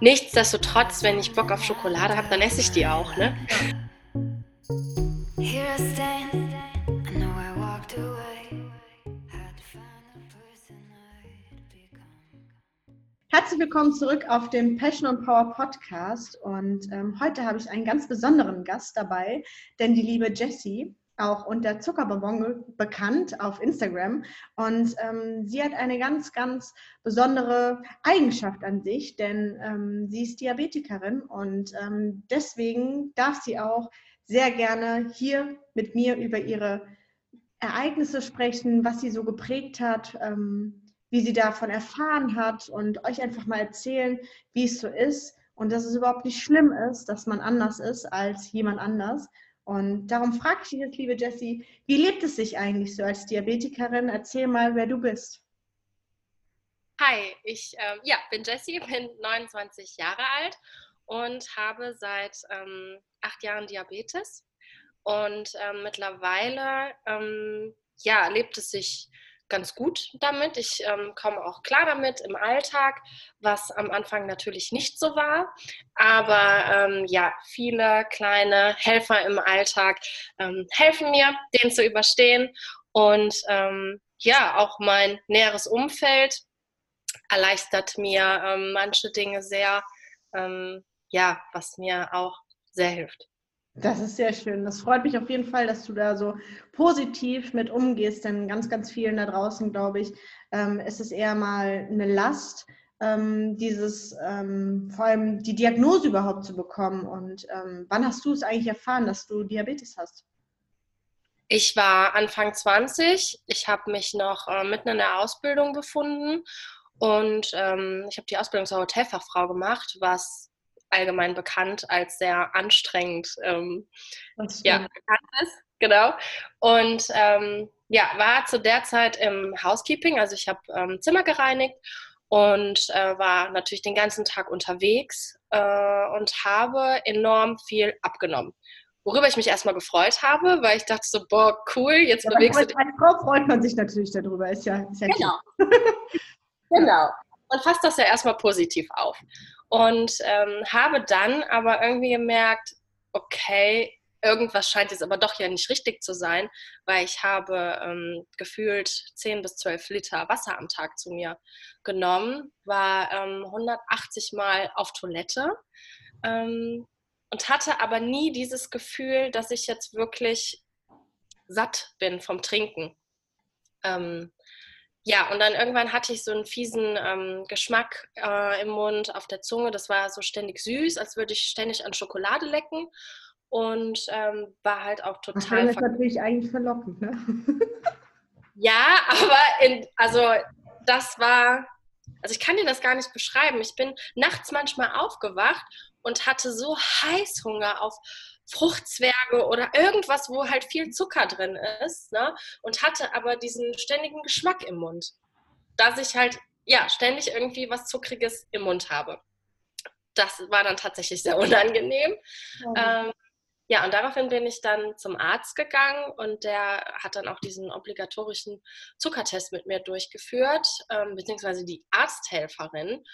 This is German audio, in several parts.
Nichtsdestotrotz, wenn ich Bock auf Schokolade habe, dann esse ich die auch, ne? Herzlich willkommen zurück auf dem Passion and Power Podcast. Und ähm, heute habe ich einen ganz besonderen Gast dabei, denn die liebe Jessie auch unter Zuckerbonbon bekannt auf Instagram. Und ähm, sie hat eine ganz, ganz besondere Eigenschaft an sich, denn ähm, sie ist Diabetikerin und ähm, deswegen darf sie auch sehr gerne hier mit mir über ihre Ereignisse sprechen, was sie so geprägt hat, ähm, wie sie davon erfahren hat und euch einfach mal erzählen, wie es so ist und dass es überhaupt nicht schlimm ist, dass man anders ist als jemand anders und darum frage ich dich jetzt, liebe Jessie, wie lebt es sich eigentlich so als Diabetikerin? Erzähl mal, wer du bist. Hi, ich ähm, ja, bin Jessie, bin 29 Jahre alt und habe seit ähm, acht Jahren Diabetes. Und ähm, mittlerweile ähm, ja, lebt es sich ganz gut damit. Ich ähm, komme auch klar damit im Alltag, was am Anfang natürlich nicht so war. Aber ähm, ja, viele kleine Helfer im Alltag ähm, helfen mir, den zu überstehen. Und ähm, ja, auch mein näheres Umfeld erleichtert mir ähm, manche Dinge sehr, ähm, ja, was mir auch sehr hilft. Das ist sehr schön. Das freut mich auf jeden Fall, dass du da so positiv mit umgehst, denn ganz, ganz vielen da draußen, glaube ich, ähm, ist es eher mal eine Last, ähm, dieses, ähm, vor allem die Diagnose überhaupt zu bekommen. Und ähm, wann hast du es eigentlich erfahren, dass du Diabetes hast? Ich war Anfang 20. Ich habe mich noch äh, mitten in der Ausbildung befunden und ähm, ich habe die Ausbildung zur Hotelfachfrau gemacht, was allgemein bekannt als sehr anstrengend ähm, ja, bekannt ist. Genau. Und ähm, ja, war zu der Zeit im Housekeeping, also ich habe ähm, Zimmer gereinigt und äh, war natürlich den ganzen Tag unterwegs äh, und habe enorm viel abgenommen. Worüber ich mich erstmal gefreut habe, weil ich dachte so, boah, cool, jetzt ja, bewegst du dich. Als Frau freut man sich natürlich darüber, ist ja, ist ja Genau. genau. Man fasst das ja erstmal positiv auf und ähm, habe dann aber irgendwie gemerkt, okay, irgendwas scheint jetzt aber doch ja nicht richtig zu sein, weil ich habe ähm, gefühlt 10 bis 12 Liter Wasser am Tag zu mir genommen, war ähm, 180 Mal auf Toilette ähm, und hatte aber nie dieses Gefühl, dass ich jetzt wirklich satt bin vom Trinken. Ähm, ja, und dann irgendwann hatte ich so einen fiesen ähm, Geschmack äh, im Mund, auf der Zunge. Das war so ständig süß, als würde ich ständig an Schokolade lecken. Und ähm, war halt auch total. das ist natürlich eigentlich verlockend, ne? ja, aber in, also das war, also ich kann dir das gar nicht beschreiben. Ich bin nachts manchmal aufgewacht und hatte so Heißhunger auf Fruchtzwerge oder irgendwas, wo halt viel Zucker drin ist, ne? und hatte aber diesen ständigen Geschmack im Mund, dass ich halt ja ständig irgendwie was Zuckriges im Mund habe. Das war dann tatsächlich sehr unangenehm. Ja. Ähm, ja, und daraufhin bin ich dann zum Arzt gegangen und der hat dann auch diesen obligatorischen Zuckertest mit mir durchgeführt, ähm, beziehungsweise die Arzthelferin.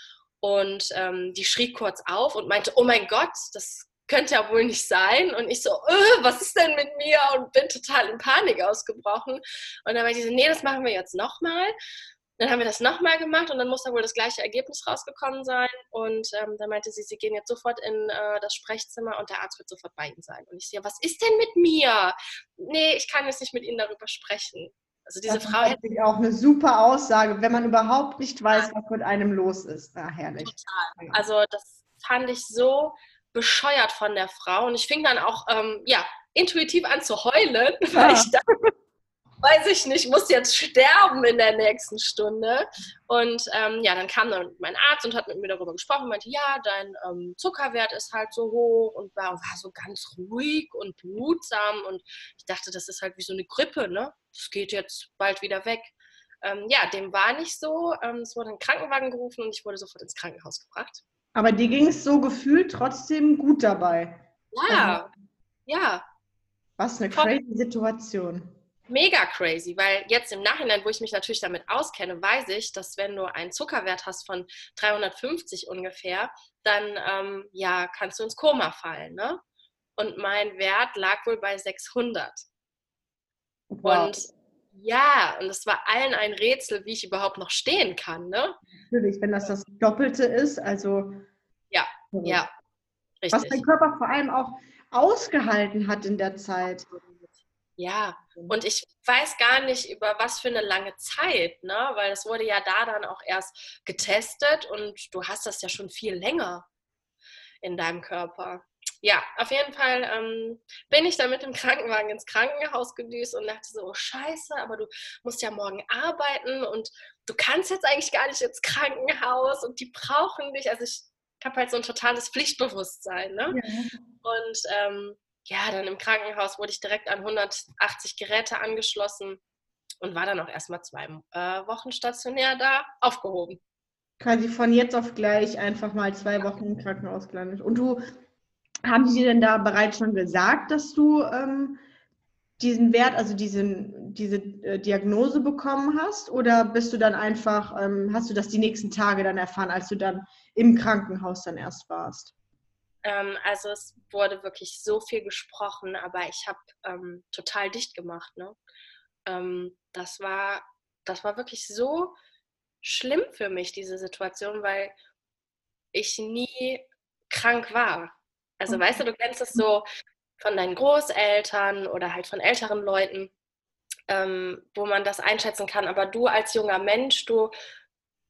Und ähm, die schrie kurz auf und meinte, oh mein Gott, das könnte ja wohl nicht sein. Und ich so, äh, was ist denn mit mir? Und bin total in Panik ausgebrochen. Und dann meinte sie, nee, das machen wir jetzt nochmal. Dann haben wir das nochmal gemacht und dann muss da wohl das gleiche Ergebnis rausgekommen sein. Und ähm, dann meinte sie, sie gehen jetzt sofort in äh, das Sprechzimmer und der Arzt wird sofort bei Ihnen sein. Und ich so, ja, was ist denn mit mir? Nee, ich kann jetzt nicht mit Ihnen darüber sprechen. Also diese das Frau ist hätte auch eine super Aussage, wenn man überhaupt nicht weiß, was mit einem los ist. Na, herrlich. Total. Also das fand ich so bescheuert von der Frau. Und ich fing dann auch, ähm, ja, intuitiv an zu heulen, weil ich dachte, weiß ich nicht, muss jetzt sterben in der nächsten Stunde. Und ähm, ja, dann kam dann mein Arzt und hat mit mir darüber gesprochen, meinte, ja, dein ähm, Zuckerwert ist halt so hoch und war, war, so ganz ruhig und behutsam. Und ich dachte, das ist halt wie so eine Grippe, ne? Das geht jetzt bald wieder weg. Ähm, ja, dem war nicht so. Ähm, es wurde ein Krankenwagen gerufen und ich wurde sofort ins Krankenhaus gebracht. Aber dir ging es so gefühlt trotzdem gut dabei. Ja, also, ja. Was eine crazy Situation. mega crazy, weil jetzt im Nachhinein, wo ich mich natürlich damit auskenne, weiß ich, dass wenn du einen Zuckerwert hast von 350 ungefähr, dann ähm, ja, kannst du ins Koma fallen. Ne? Und mein Wert lag wohl bei 600. Wow. Und ja, und es war allen ein Rätsel, wie ich überhaupt noch stehen kann. Ne? Natürlich, wenn das das Doppelte ist, also. Ja, ja. Richtig. Was dein Körper vor allem auch ausgehalten hat in der Zeit. Ja, und ich weiß gar nicht über was für eine lange Zeit, ne? weil es wurde ja da dann auch erst getestet und du hast das ja schon viel länger in deinem Körper. Ja, auf jeden Fall ähm, bin ich dann mit dem Krankenwagen ins Krankenhaus gedüst und dachte so, oh scheiße, aber du musst ja morgen arbeiten und du kannst jetzt eigentlich gar nicht ins Krankenhaus und die brauchen dich. Also ich habe halt so ein totales Pflichtbewusstsein. Ne? Ja. Und ähm, ja, dann im Krankenhaus wurde ich direkt an 180 Geräte angeschlossen und war dann auch erstmal zwei äh, Wochen stationär da aufgehoben. Quasi von jetzt auf gleich einfach mal zwei Wochen im Krankenhaus gelandet. Und du, haben die denn da bereits schon gesagt, dass du ähm, diesen Wert, also diesen, diese äh, Diagnose bekommen hast? Oder bist du dann einfach, ähm, hast du das die nächsten Tage dann erfahren, als du dann im Krankenhaus dann erst warst? Ähm, also es wurde wirklich so viel gesprochen, aber ich habe ähm, total dicht gemacht. Ne? Ähm, das, war, das war wirklich so schlimm für mich, diese Situation, weil ich nie krank war. Also weißt du, du kennst es so von deinen Großeltern oder halt von älteren Leuten, ähm, wo man das einschätzen kann. Aber du als junger Mensch, du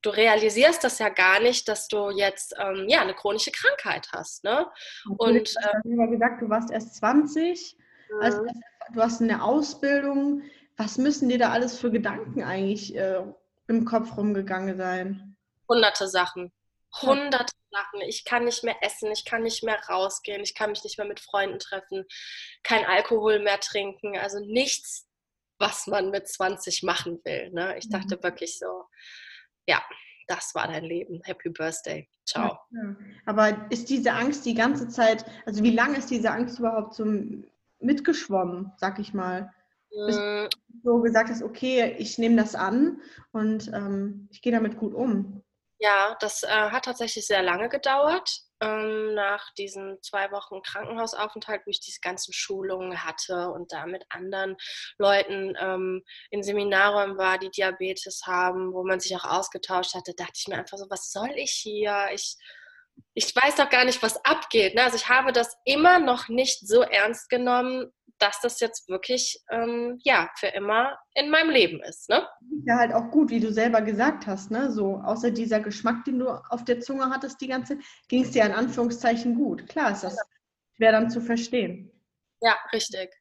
du realisierst das ja gar nicht, dass du jetzt ähm, ja eine chronische Krankheit hast. Ne? Und äh, du hast gesagt, du warst erst 20, mhm. also du hast eine Ausbildung. Was müssen dir da alles für Gedanken eigentlich äh, im Kopf rumgegangen sein? Hunderte Sachen. Hunderte. Sachen. Ich kann nicht mehr essen, ich kann nicht mehr rausgehen, ich kann mich nicht mehr mit Freunden treffen, kein Alkohol mehr trinken. Also nichts, was man mit 20 machen will. Ne? Ich dachte mhm. wirklich so, ja, das war dein Leben. Happy Birthday. Ciao. Ja, aber ist diese Angst die ganze Zeit, also wie lange ist diese Angst überhaupt so mitgeschwommen, sag ich mal? Bis mm. du so gesagt hast, okay, ich nehme das an und ähm, ich gehe damit gut um. Ja, das äh, hat tatsächlich sehr lange gedauert ähm, nach diesen zwei Wochen Krankenhausaufenthalt, wo ich diese ganzen Schulungen hatte und da mit anderen Leuten ähm, in Seminarräumen war, die Diabetes haben, wo man sich auch ausgetauscht hatte, dachte ich mir einfach so, was soll ich hier? Ich, ich weiß doch gar nicht, was abgeht. Ne? Also ich habe das immer noch nicht so ernst genommen, dass das jetzt wirklich ähm, ja für immer in meinem Leben ist. Ne? Ja, halt auch gut, wie du selber gesagt hast. Ne? So außer dieser Geschmack, den du auf der Zunge hattest, die ganze, ging es dir in Anführungszeichen gut. Klar ist das schwer dann zu verstehen. Ja, richtig.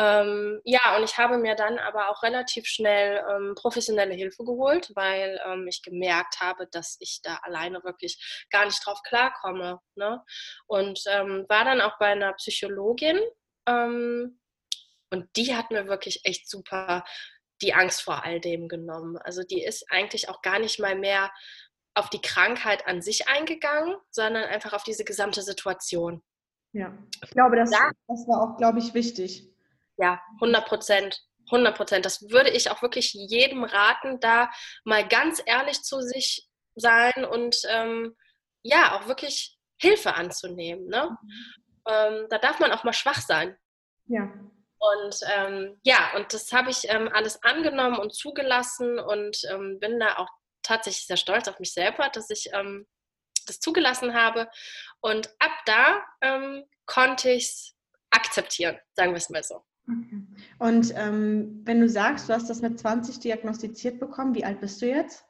Ähm, ja, und ich habe mir dann aber auch relativ schnell ähm, professionelle Hilfe geholt, weil ähm, ich gemerkt habe, dass ich da alleine wirklich gar nicht drauf klarkomme. Ne? Und ähm, war dann auch bei einer Psychologin, ähm, und die hat mir wirklich echt super die Angst vor all dem genommen. Also die ist eigentlich auch gar nicht mal mehr auf die Krankheit an sich eingegangen, sondern einfach auf diese gesamte Situation. Ja, ich glaube, das, ja. das war auch, glaube ich, wichtig. Ja, 100 Prozent. 100 Prozent. Das würde ich auch wirklich jedem raten, da mal ganz ehrlich zu sich sein und ähm, ja, auch wirklich Hilfe anzunehmen. Ne? Mhm ähm, da darf man auch mal schwach sein. Ja. Und ähm, ja, und das habe ich ähm, alles angenommen und zugelassen und ähm, bin da auch tatsächlich sehr stolz auf mich selber, dass ich ähm, das zugelassen habe. Und ab da ähm, konnte ich es akzeptieren, sagen wir es mal so. Okay. Und wenn du sagst, du hast das mit 20 diagnostiziert bekommen, wie alt bist du jetzt?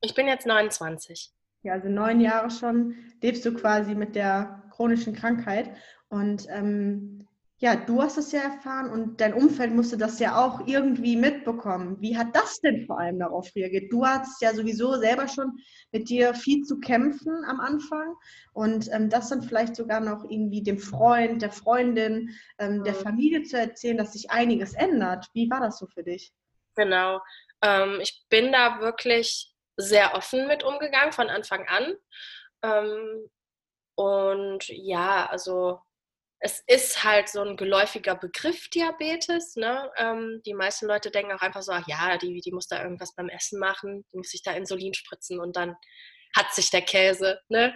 Ich bin jetzt 29. Ja, also neun Jahre schon lebst du quasi mit der chronischen Krankheit. Und ähm, ja, du hast es ja erfahren und dein Umfeld musste das ja auch irgendwie mitbekommen. Wie hat das denn vor allem darauf reagiert? Du hattest ja sowieso selber schon mit dir viel zu kämpfen am Anfang und ähm, das dann vielleicht sogar noch irgendwie dem Freund, der Freundin, ähm, der Familie zu erzählen, dass sich einiges ändert. Wie war das so für dich? Genau. Ähm, ich bin da wirklich sehr offen mit umgegangen von Anfang an. Und ja, also es ist halt so ein geläufiger Begriff Diabetes. Ne? Ähm, die meisten Leute denken auch einfach so, ach ja, die, die muss da irgendwas beim Essen machen, die muss sich da Insulin spritzen und dann hat sich der Käse. Ne?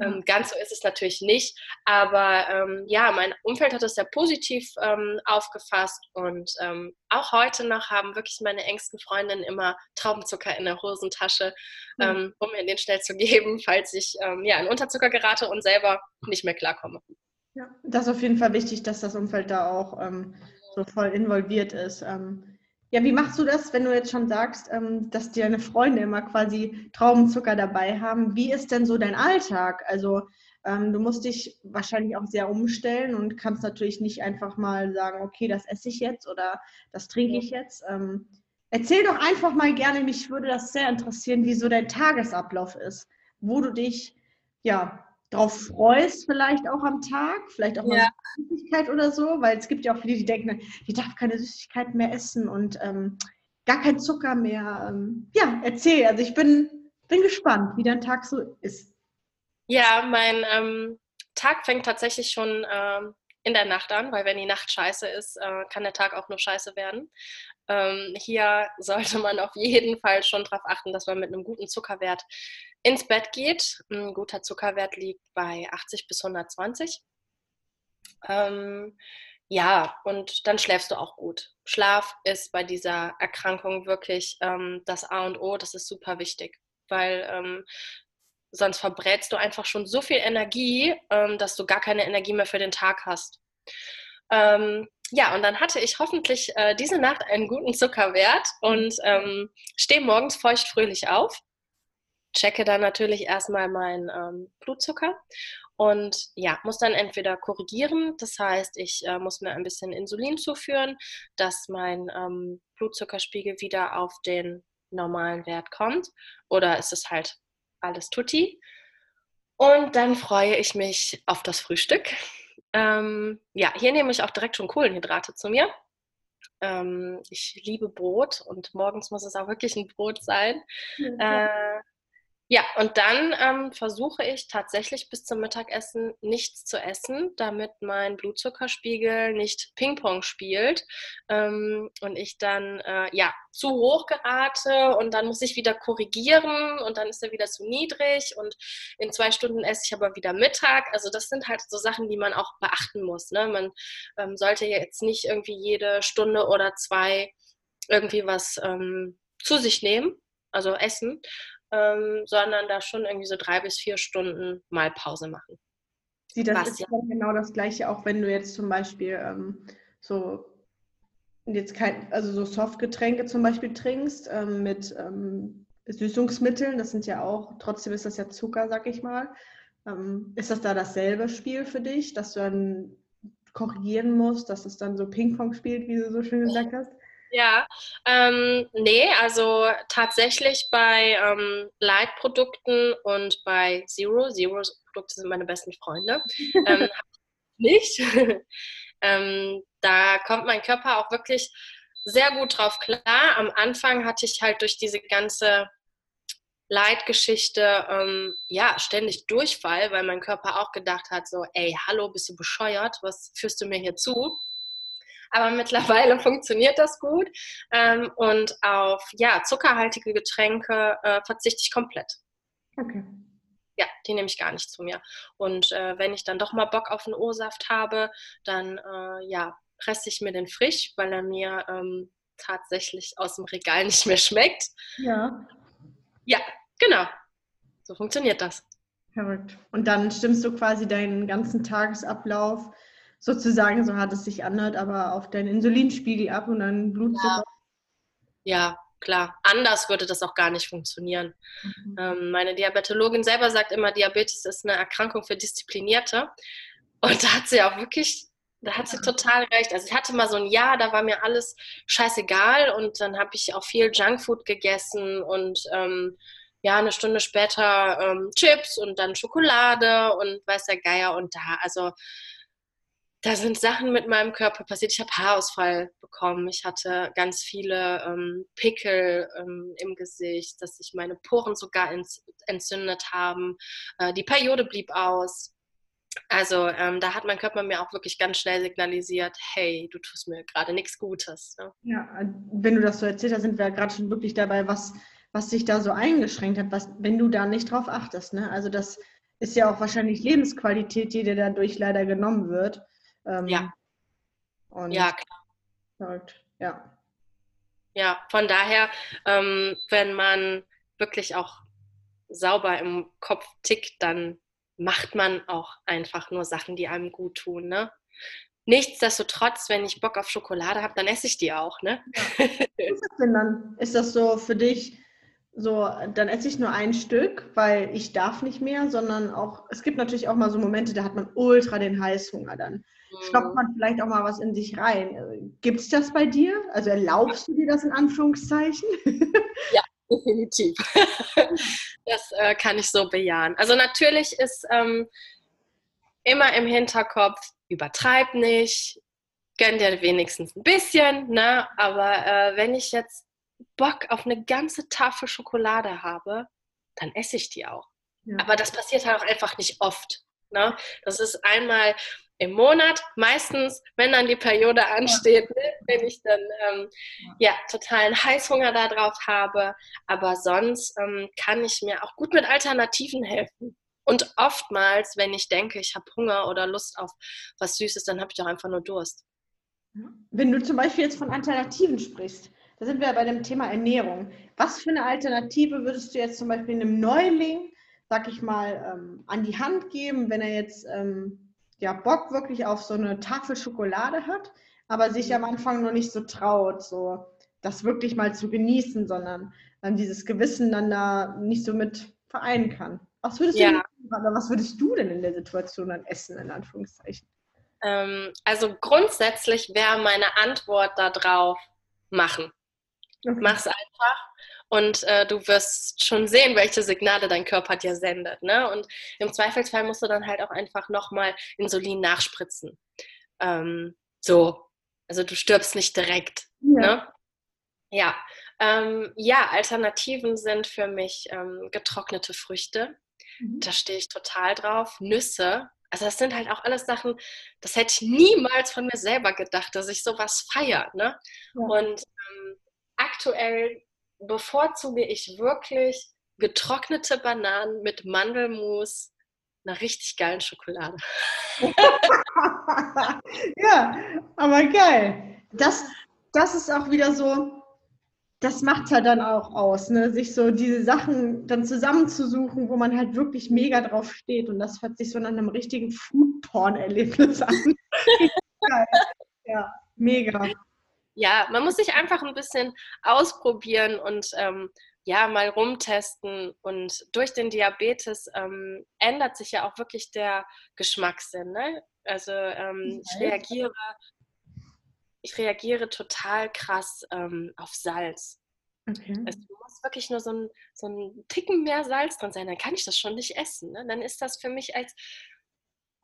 Ähm, ganz so ist es natürlich nicht. Aber ähm, ja, mein Umfeld hat das sehr positiv ähm, aufgefasst und ähm, auch heute noch haben wirklich meine engsten Freundinnen immer Traubenzucker in der Hosentasche, mhm. um mir den schnell zu geben, falls ich ähm, ja, in Unterzucker gerate und selber nicht mehr klarkomme. Ja, das ist auf jeden Fall wichtig, dass das Umfeld da auch ähm, so voll involviert ist. Ja, wie machst du das, wenn du jetzt schon sagst, ähm, dass deine Freunde immer quasi Traubenzucker dabei haben? Wie ist denn so dein Alltag? Also ähm, du musst dich wahrscheinlich auch sehr umstellen und kannst natürlich nicht einfach mal sagen, okay, das esse ich jetzt oder das trinke ich jetzt. Ähm, erzähl doch einfach mal gerne, mich würde das sehr interessieren, wie so dein Tagesablauf ist, wo du dich ja drauf freust, vielleicht auch am Tag, vielleicht auch mal ja. Süßigkeit oder so, weil es gibt ja auch viele, die denken, die darf keine Süßigkeit mehr essen und ähm, gar kein Zucker mehr. Ähm, ja, erzähl. Also ich bin, bin gespannt, wie dein Tag so ist. Ja, mein ähm, Tag fängt tatsächlich schon ähm, in der Nacht an, weil wenn die Nacht scheiße ist, äh, kann der Tag auch nur scheiße werden. Ähm, hier sollte man auf jeden Fall schon darauf achten, dass man mit einem guten Zuckerwert ins Bett geht. Ein guter Zuckerwert liegt bei 80 bis 120. Ähm, ja, und dann schläfst du auch gut. Schlaf ist bei dieser Erkrankung wirklich ähm, das A und O. Das ist super wichtig, weil ähm, sonst verbrätst du einfach schon so viel Energie, ähm, dass du gar keine Energie mehr für den Tag hast. Ähm, ja, und dann hatte ich hoffentlich äh, diese Nacht einen guten Zuckerwert und ähm, stehe morgens feuchtfröhlich auf, checke dann natürlich erstmal meinen ähm, Blutzucker und ja, muss dann entweder korrigieren, das heißt, ich äh, muss mir ein bisschen Insulin zuführen, dass mein ähm, Blutzuckerspiegel wieder auf den normalen Wert kommt, oder ist es halt alles tutti. Und dann freue ich mich auf das Frühstück. Ähm, ja, hier nehme ich auch direkt schon Kohlenhydrate zu mir. Ähm, ich liebe Brot und morgens muss es auch wirklich ein Brot sein. Mhm. Äh, ja, und dann ähm, versuche ich tatsächlich bis zum Mittagessen nichts zu essen, damit mein Blutzuckerspiegel nicht Ping-Pong spielt ähm, und ich dann äh, ja zu hoch gerate und dann muss ich wieder korrigieren und dann ist er wieder zu niedrig und in zwei Stunden esse ich aber wieder Mittag. Also das sind halt so Sachen, die man auch beachten muss. Ne? Man ähm, sollte jetzt nicht irgendwie jede Stunde oder zwei irgendwie was ähm, zu sich nehmen, also essen ähm, sondern da schon irgendwie so drei bis vier Stunden mal Pause machen. Sie, das Was, ist ja. genau das Gleiche, auch wenn du jetzt zum Beispiel ähm, so jetzt kein, also so Softgetränke zum Beispiel trinkst ähm, mit ähm, Süßungsmitteln, das sind ja auch, trotzdem ist das ja Zucker, sag ich mal. Ähm, ist das da dasselbe Spiel für dich, dass du dann korrigieren musst, dass es dann so Ping-Pong spielt, wie du so schön gesagt hast? Ja, ähm, nee, also tatsächlich bei ähm, Light-Produkten und bei Zero, Zero-Produkte sind meine besten Freunde, ähm, nicht. ähm, da kommt mein Körper auch wirklich sehr gut drauf klar. Am Anfang hatte ich halt durch diese ganze Leitgeschichte ähm, ja ständig Durchfall, weil mein Körper auch gedacht hat so, ey, hallo, bist du bescheuert? Was führst du mir hier zu? Aber mittlerweile funktioniert das gut. Ähm, und auf ja, zuckerhaltige Getränke äh, verzichte ich komplett. Okay. Ja, die nehme ich gar nicht zu mir. Und äh, wenn ich dann doch mal Bock auf einen O-Saft habe, dann äh, ja, presse ich mir den frisch, weil er mir ähm, tatsächlich aus dem Regal nicht mehr schmeckt. Ja. Ja, genau. So funktioniert das. Verrückt. Und dann stimmst du quasi deinen ganzen Tagesablauf sozusagen, so hart es sich anhört, aber auf deinen Insulinspiegel ab und dann Blutzucker. Ja. ja. klar. Anders würde das auch gar nicht funktionieren. Mhm. Ähm, meine Diabetologin selber sagt immer, Diabetes ist eine Erkrankung für Disziplinierte. Und da hat sie auch wirklich da hat sie total recht. Also ich hatte mal so ein Jahr, da war mir alles scheißegal und dann habe ich auch viel Junkfood gegessen und ähm, ja, eine Stunde später ähm, Chips und dann Schokolade und weiß der Geier und da, also da sind Sachen mit meinem Körper passiert. Ich habe Haarausfall bekommen. Ich hatte ganz viele ähm, Pickel ähm, im Gesicht, dass sich meine Poren sogar entzündet haben. Äh, die Periode blieb aus. Also ähm, da hat mein Körper mir auch wirklich ganz schnell signalisiert, hey, du tust mir gerade nichts Gutes. Ne? Ja, wenn du das so erzählt hast, sind wir ja gerade schon wirklich dabei, was, was sich da so eingeschränkt hat, was, wenn du da nicht drauf achtest. Ne? Also das ist ja auch wahrscheinlich Lebensqualität, die dir dadurch leider genommen wird. Ähm, ja. ja, klar. Verrückt, ja. Ja, von daher, ähm, wenn man wirklich auch sauber im Kopf tickt, dann macht man auch einfach nur Sachen, die einem gut tun. Ne? Nichtsdestotrotz, wenn ich Bock auf Schokolade habe, dann esse ich die auch. Ne? Ja. ist, das denn dann? ist das so für dich so, dann esse ich nur ein Stück, weil ich darf nicht mehr, sondern auch, es gibt natürlich auch mal so Momente, da hat man ultra den Heißhunger dann. Stoppt man vielleicht auch mal was in sich rein. Gibt es das bei dir? Also erlaubst du dir das in Anführungszeichen? Ja, definitiv. Das äh, kann ich so bejahen. Also natürlich ist ähm, immer im Hinterkopf, übertreib nicht, gönn dir wenigstens ein bisschen, ne? aber äh, wenn ich jetzt Bock auf eine ganze Tafel Schokolade habe, dann esse ich die auch. Ja. Aber das passiert halt auch einfach nicht oft. Ne? Das ist einmal im Monat, meistens, wenn dann die Periode ansteht, ne, wenn ich dann ähm, ja. totalen Heißhunger darauf habe. Aber sonst ähm, kann ich mir auch gut mit Alternativen helfen. Und oftmals, wenn ich denke, ich habe Hunger oder Lust auf was Süßes, dann habe ich auch einfach nur Durst. Wenn du zum Beispiel jetzt von Alternativen sprichst, da sind wir ja bei dem Thema Ernährung. Was für eine Alternative würdest du jetzt zum Beispiel einem Neuling, sag ich mal, ähm, an die Hand geben, wenn er jetzt ähm, ja, Bock wirklich auf so eine Tafel Schokolade hat, aber sich am Anfang noch nicht so traut, so das wirklich mal zu genießen, sondern dann dieses Gewissen dann da nicht so mit vereinen kann. Was würdest, ja. du, was würdest du denn in der Situation dann essen, in Anführungszeichen? Ähm, also grundsätzlich wäre meine Antwort darauf machen. Okay. Mach's einfach und äh, du wirst schon sehen, welche Signale dein Körper dir sendet. Ne? Und im Zweifelsfall musst du dann halt auch einfach nochmal Insulin nachspritzen. Ähm, so, also du stirbst nicht direkt. Ja. Ne? Ja. Ähm, ja, Alternativen sind für mich ähm, getrocknete Früchte. Mhm. Da stehe ich total drauf. Nüsse. Also das sind halt auch alles Sachen, das hätte ich niemals von mir selber gedacht, dass ich sowas feiere. Ne? Ja. Und ähm, aktuell bevorzuge ich wirklich getrocknete Bananen mit Mandelmus, einer richtig geilen Schokolade. ja, aber geil. Das, das ist auch wieder so, das macht halt dann auch aus, ne? sich so diese Sachen dann zusammenzusuchen, wo man halt wirklich mega drauf steht. Und das hört sich so nach einem richtigen Foodporn-Erlebnis an. ja, mega ja, man muss sich einfach ein bisschen ausprobieren und ähm, ja, mal rumtesten. Und durch den Diabetes ähm, ändert sich ja auch wirklich der Geschmackssinn. Ne? Also ähm, ich reagiere, ich reagiere total krass ähm, auf Salz. Okay. Du musst wirklich nur so ein, so ein Ticken mehr Salz drin sein, dann kann ich das schon nicht essen. Ne? Dann ist das für mich als,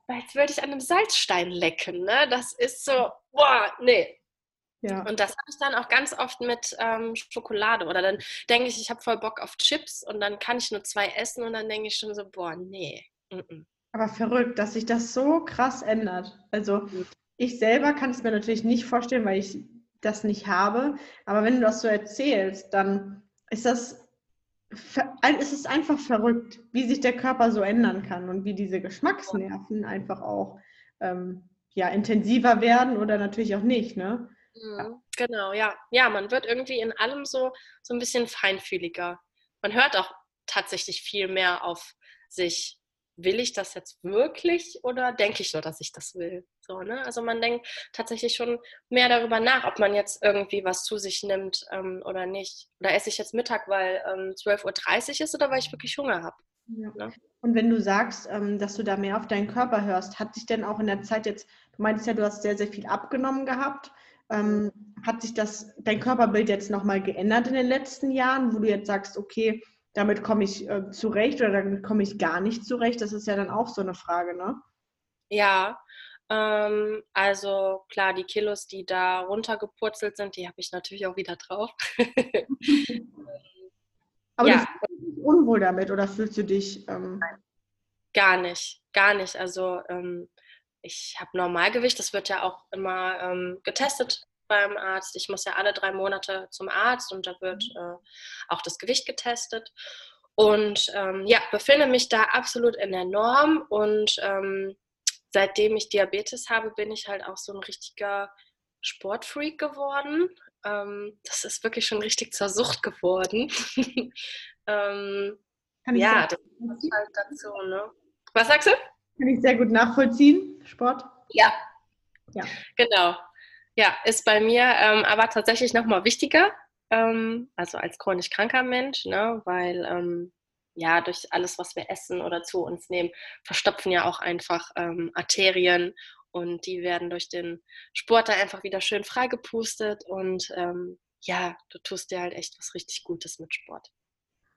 als würde ich an einem Salzstein lecken. Ne? Das ist so, boah, nee, ja. Und das habe ich dann auch ganz oft mit ähm, Schokolade. Oder dann denke ich, ich habe voll Bock auf Chips und dann kann ich nur zwei essen und dann denke ich schon so, boah, nee. Mm -mm. Aber verrückt, dass sich das so krass ändert. Also ich selber kann es mir natürlich nicht vorstellen, weil ich das nicht habe. Aber wenn du das so erzählst, dann ist das es ist einfach verrückt, wie sich der Körper so ändern kann und wie diese Geschmacksnerven einfach auch ähm, ja, intensiver werden oder natürlich auch nicht. Ne? Mhm, genau, ja. Ja, man wird irgendwie in allem so, so ein bisschen feinfühliger. Man hört auch tatsächlich viel mehr auf sich. Will ich das jetzt wirklich oder denke ich nur, dass ich das will? So, ne? Also man denkt tatsächlich schon mehr darüber nach, ob man jetzt irgendwie was zu sich nimmt ähm, oder nicht. Oder esse ich jetzt Mittag, weil ähm, 12.30 Uhr ist oder weil ich wirklich Hunger habe. Ja. Ne? Und wenn du sagst, ähm, dass du da mehr auf deinen Körper hörst, hat sich denn auch in der Zeit jetzt, du meintest ja, du hast sehr, sehr viel abgenommen gehabt. Ähm, hat sich das, dein Körperbild jetzt nochmal geändert in den letzten Jahren, wo du jetzt sagst, okay, damit komme ich äh, zurecht oder damit komme ich gar nicht zurecht? Das ist ja dann auch so eine Frage, ne? Ja, ähm, also klar, die Kilos, die da runtergepurzelt sind, die habe ich natürlich auch wieder drauf. Aber ja. du fühlst dich unwohl damit oder fühlst du dich. Ähm... gar nicht, gar nicht. Also ähm, ich habe Normalgewicht, das wird ja auch immer ähm, getestet beim Arzt. Ich muss ja alle drei Monate zum Arzt und da wird mhm. äh, auch das Gewicht getestet. Und ähm, ja, befinde mich da absolut in der Norm und ähm, seitdem ich Diabetes habe, bin ich halt auch so ein richtiger Sportfreak geworden. Ähm, das ist wirklich schon richtig zur Sucht geworden. ähm, ja, das ist halt dazu, ne? Was sagst du? Kann ich sehr gut nachvollziehen, Sport. Ja. Ja. Genau. Ja, ist bei mir ähm, aber tatsächlich nochmal wichtiger, ähm, also als chronisch kranker Mensch, ne? weil ähm, ja, durch alles, was wir essen oder zu uns nehmen, verstopfen ja auch einfach ähm, Arterien und die werden durch den Sport da einfach wieder schön freigepustet und ähm, ja, du tust dir halt echt was richtig Gutes mit Sport.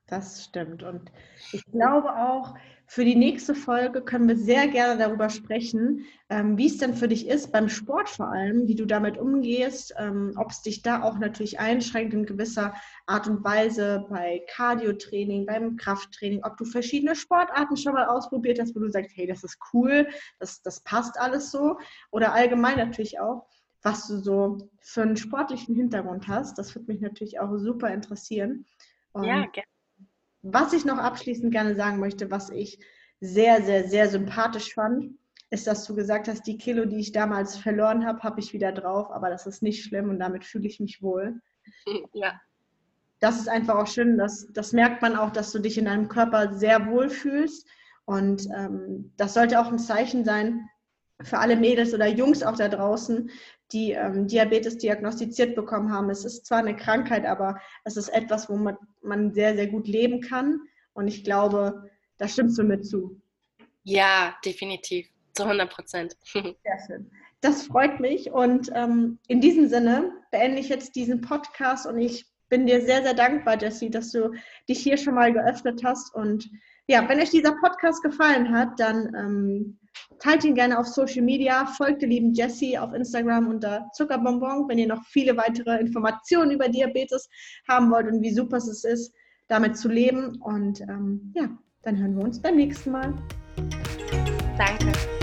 Das stimmt. Und ich glaube auch, für die nächste Folge können wir sehr gerne darüber sprechen, ähm, wie es denn für dich ist, beim Sport vor allem, wie du damit umgehst, ähm, ob es dich da auch natürlich einschränkt in gewisser Art und Weise bei Cardio-Training, beim Krafttraining, ob du verschiedene Sportarten schon mal ausprobiert hast, wo du sagst, hey, das ist cool, das, das passt alles so. Oder allgemein natürlich auch, was du so für einen sportlichen Hintergrund hast. Das würde mich natürlich auch super interessieren. Und ja, gerne was ich noch abschließend gerne sagen möchte, was ich sehr, sehr, sehr sympathisch fand, ist, dass du gesagt hast, die Kilo, die ich damals verloren habe, habe ich wieder drauf, aber das ist nicht schlimm und damit fühle ich mich wohl. Ja. Das ist einfach auch schön, dass, das merkt man auch, dass du dich in deinem Körper sehr wohl fühlst. Und ähm, das sollte auch ein Zeichen sein für alle Mädels oder Jungs auch da draußen, die ähm, Diabetes diagnostiziert bekommen haben. Es ist zwar eine Krankheit, aber es ist etwas, wo man, man sehr, sehr gut leben kann. Und ich glaube, da stimmst du mit zu. Ja, definitiv. Zu 100 Prozent. Sehr schön. Das freut mich. Und ähm, in diesem Sinne beende ich jetzt diesen Podcast und ich bin dir sehr, sehr dankbar, Jessie, dass du dich hier schon mal geöffnet hast. Und ja, wenn euch dieser Podcast gefallen hat, dann ähm, Teilt ihn gerne auf Social Media, folgt der lieben Jessie auf Instagram unter Zuckerbonbon, wenn ihr noch viele weitere Informationen über Diabetes haben wollt und wie super es ist, damit zu leben. Und ähm, ja, dann hören wir uns beim nächsten Mal. Danke.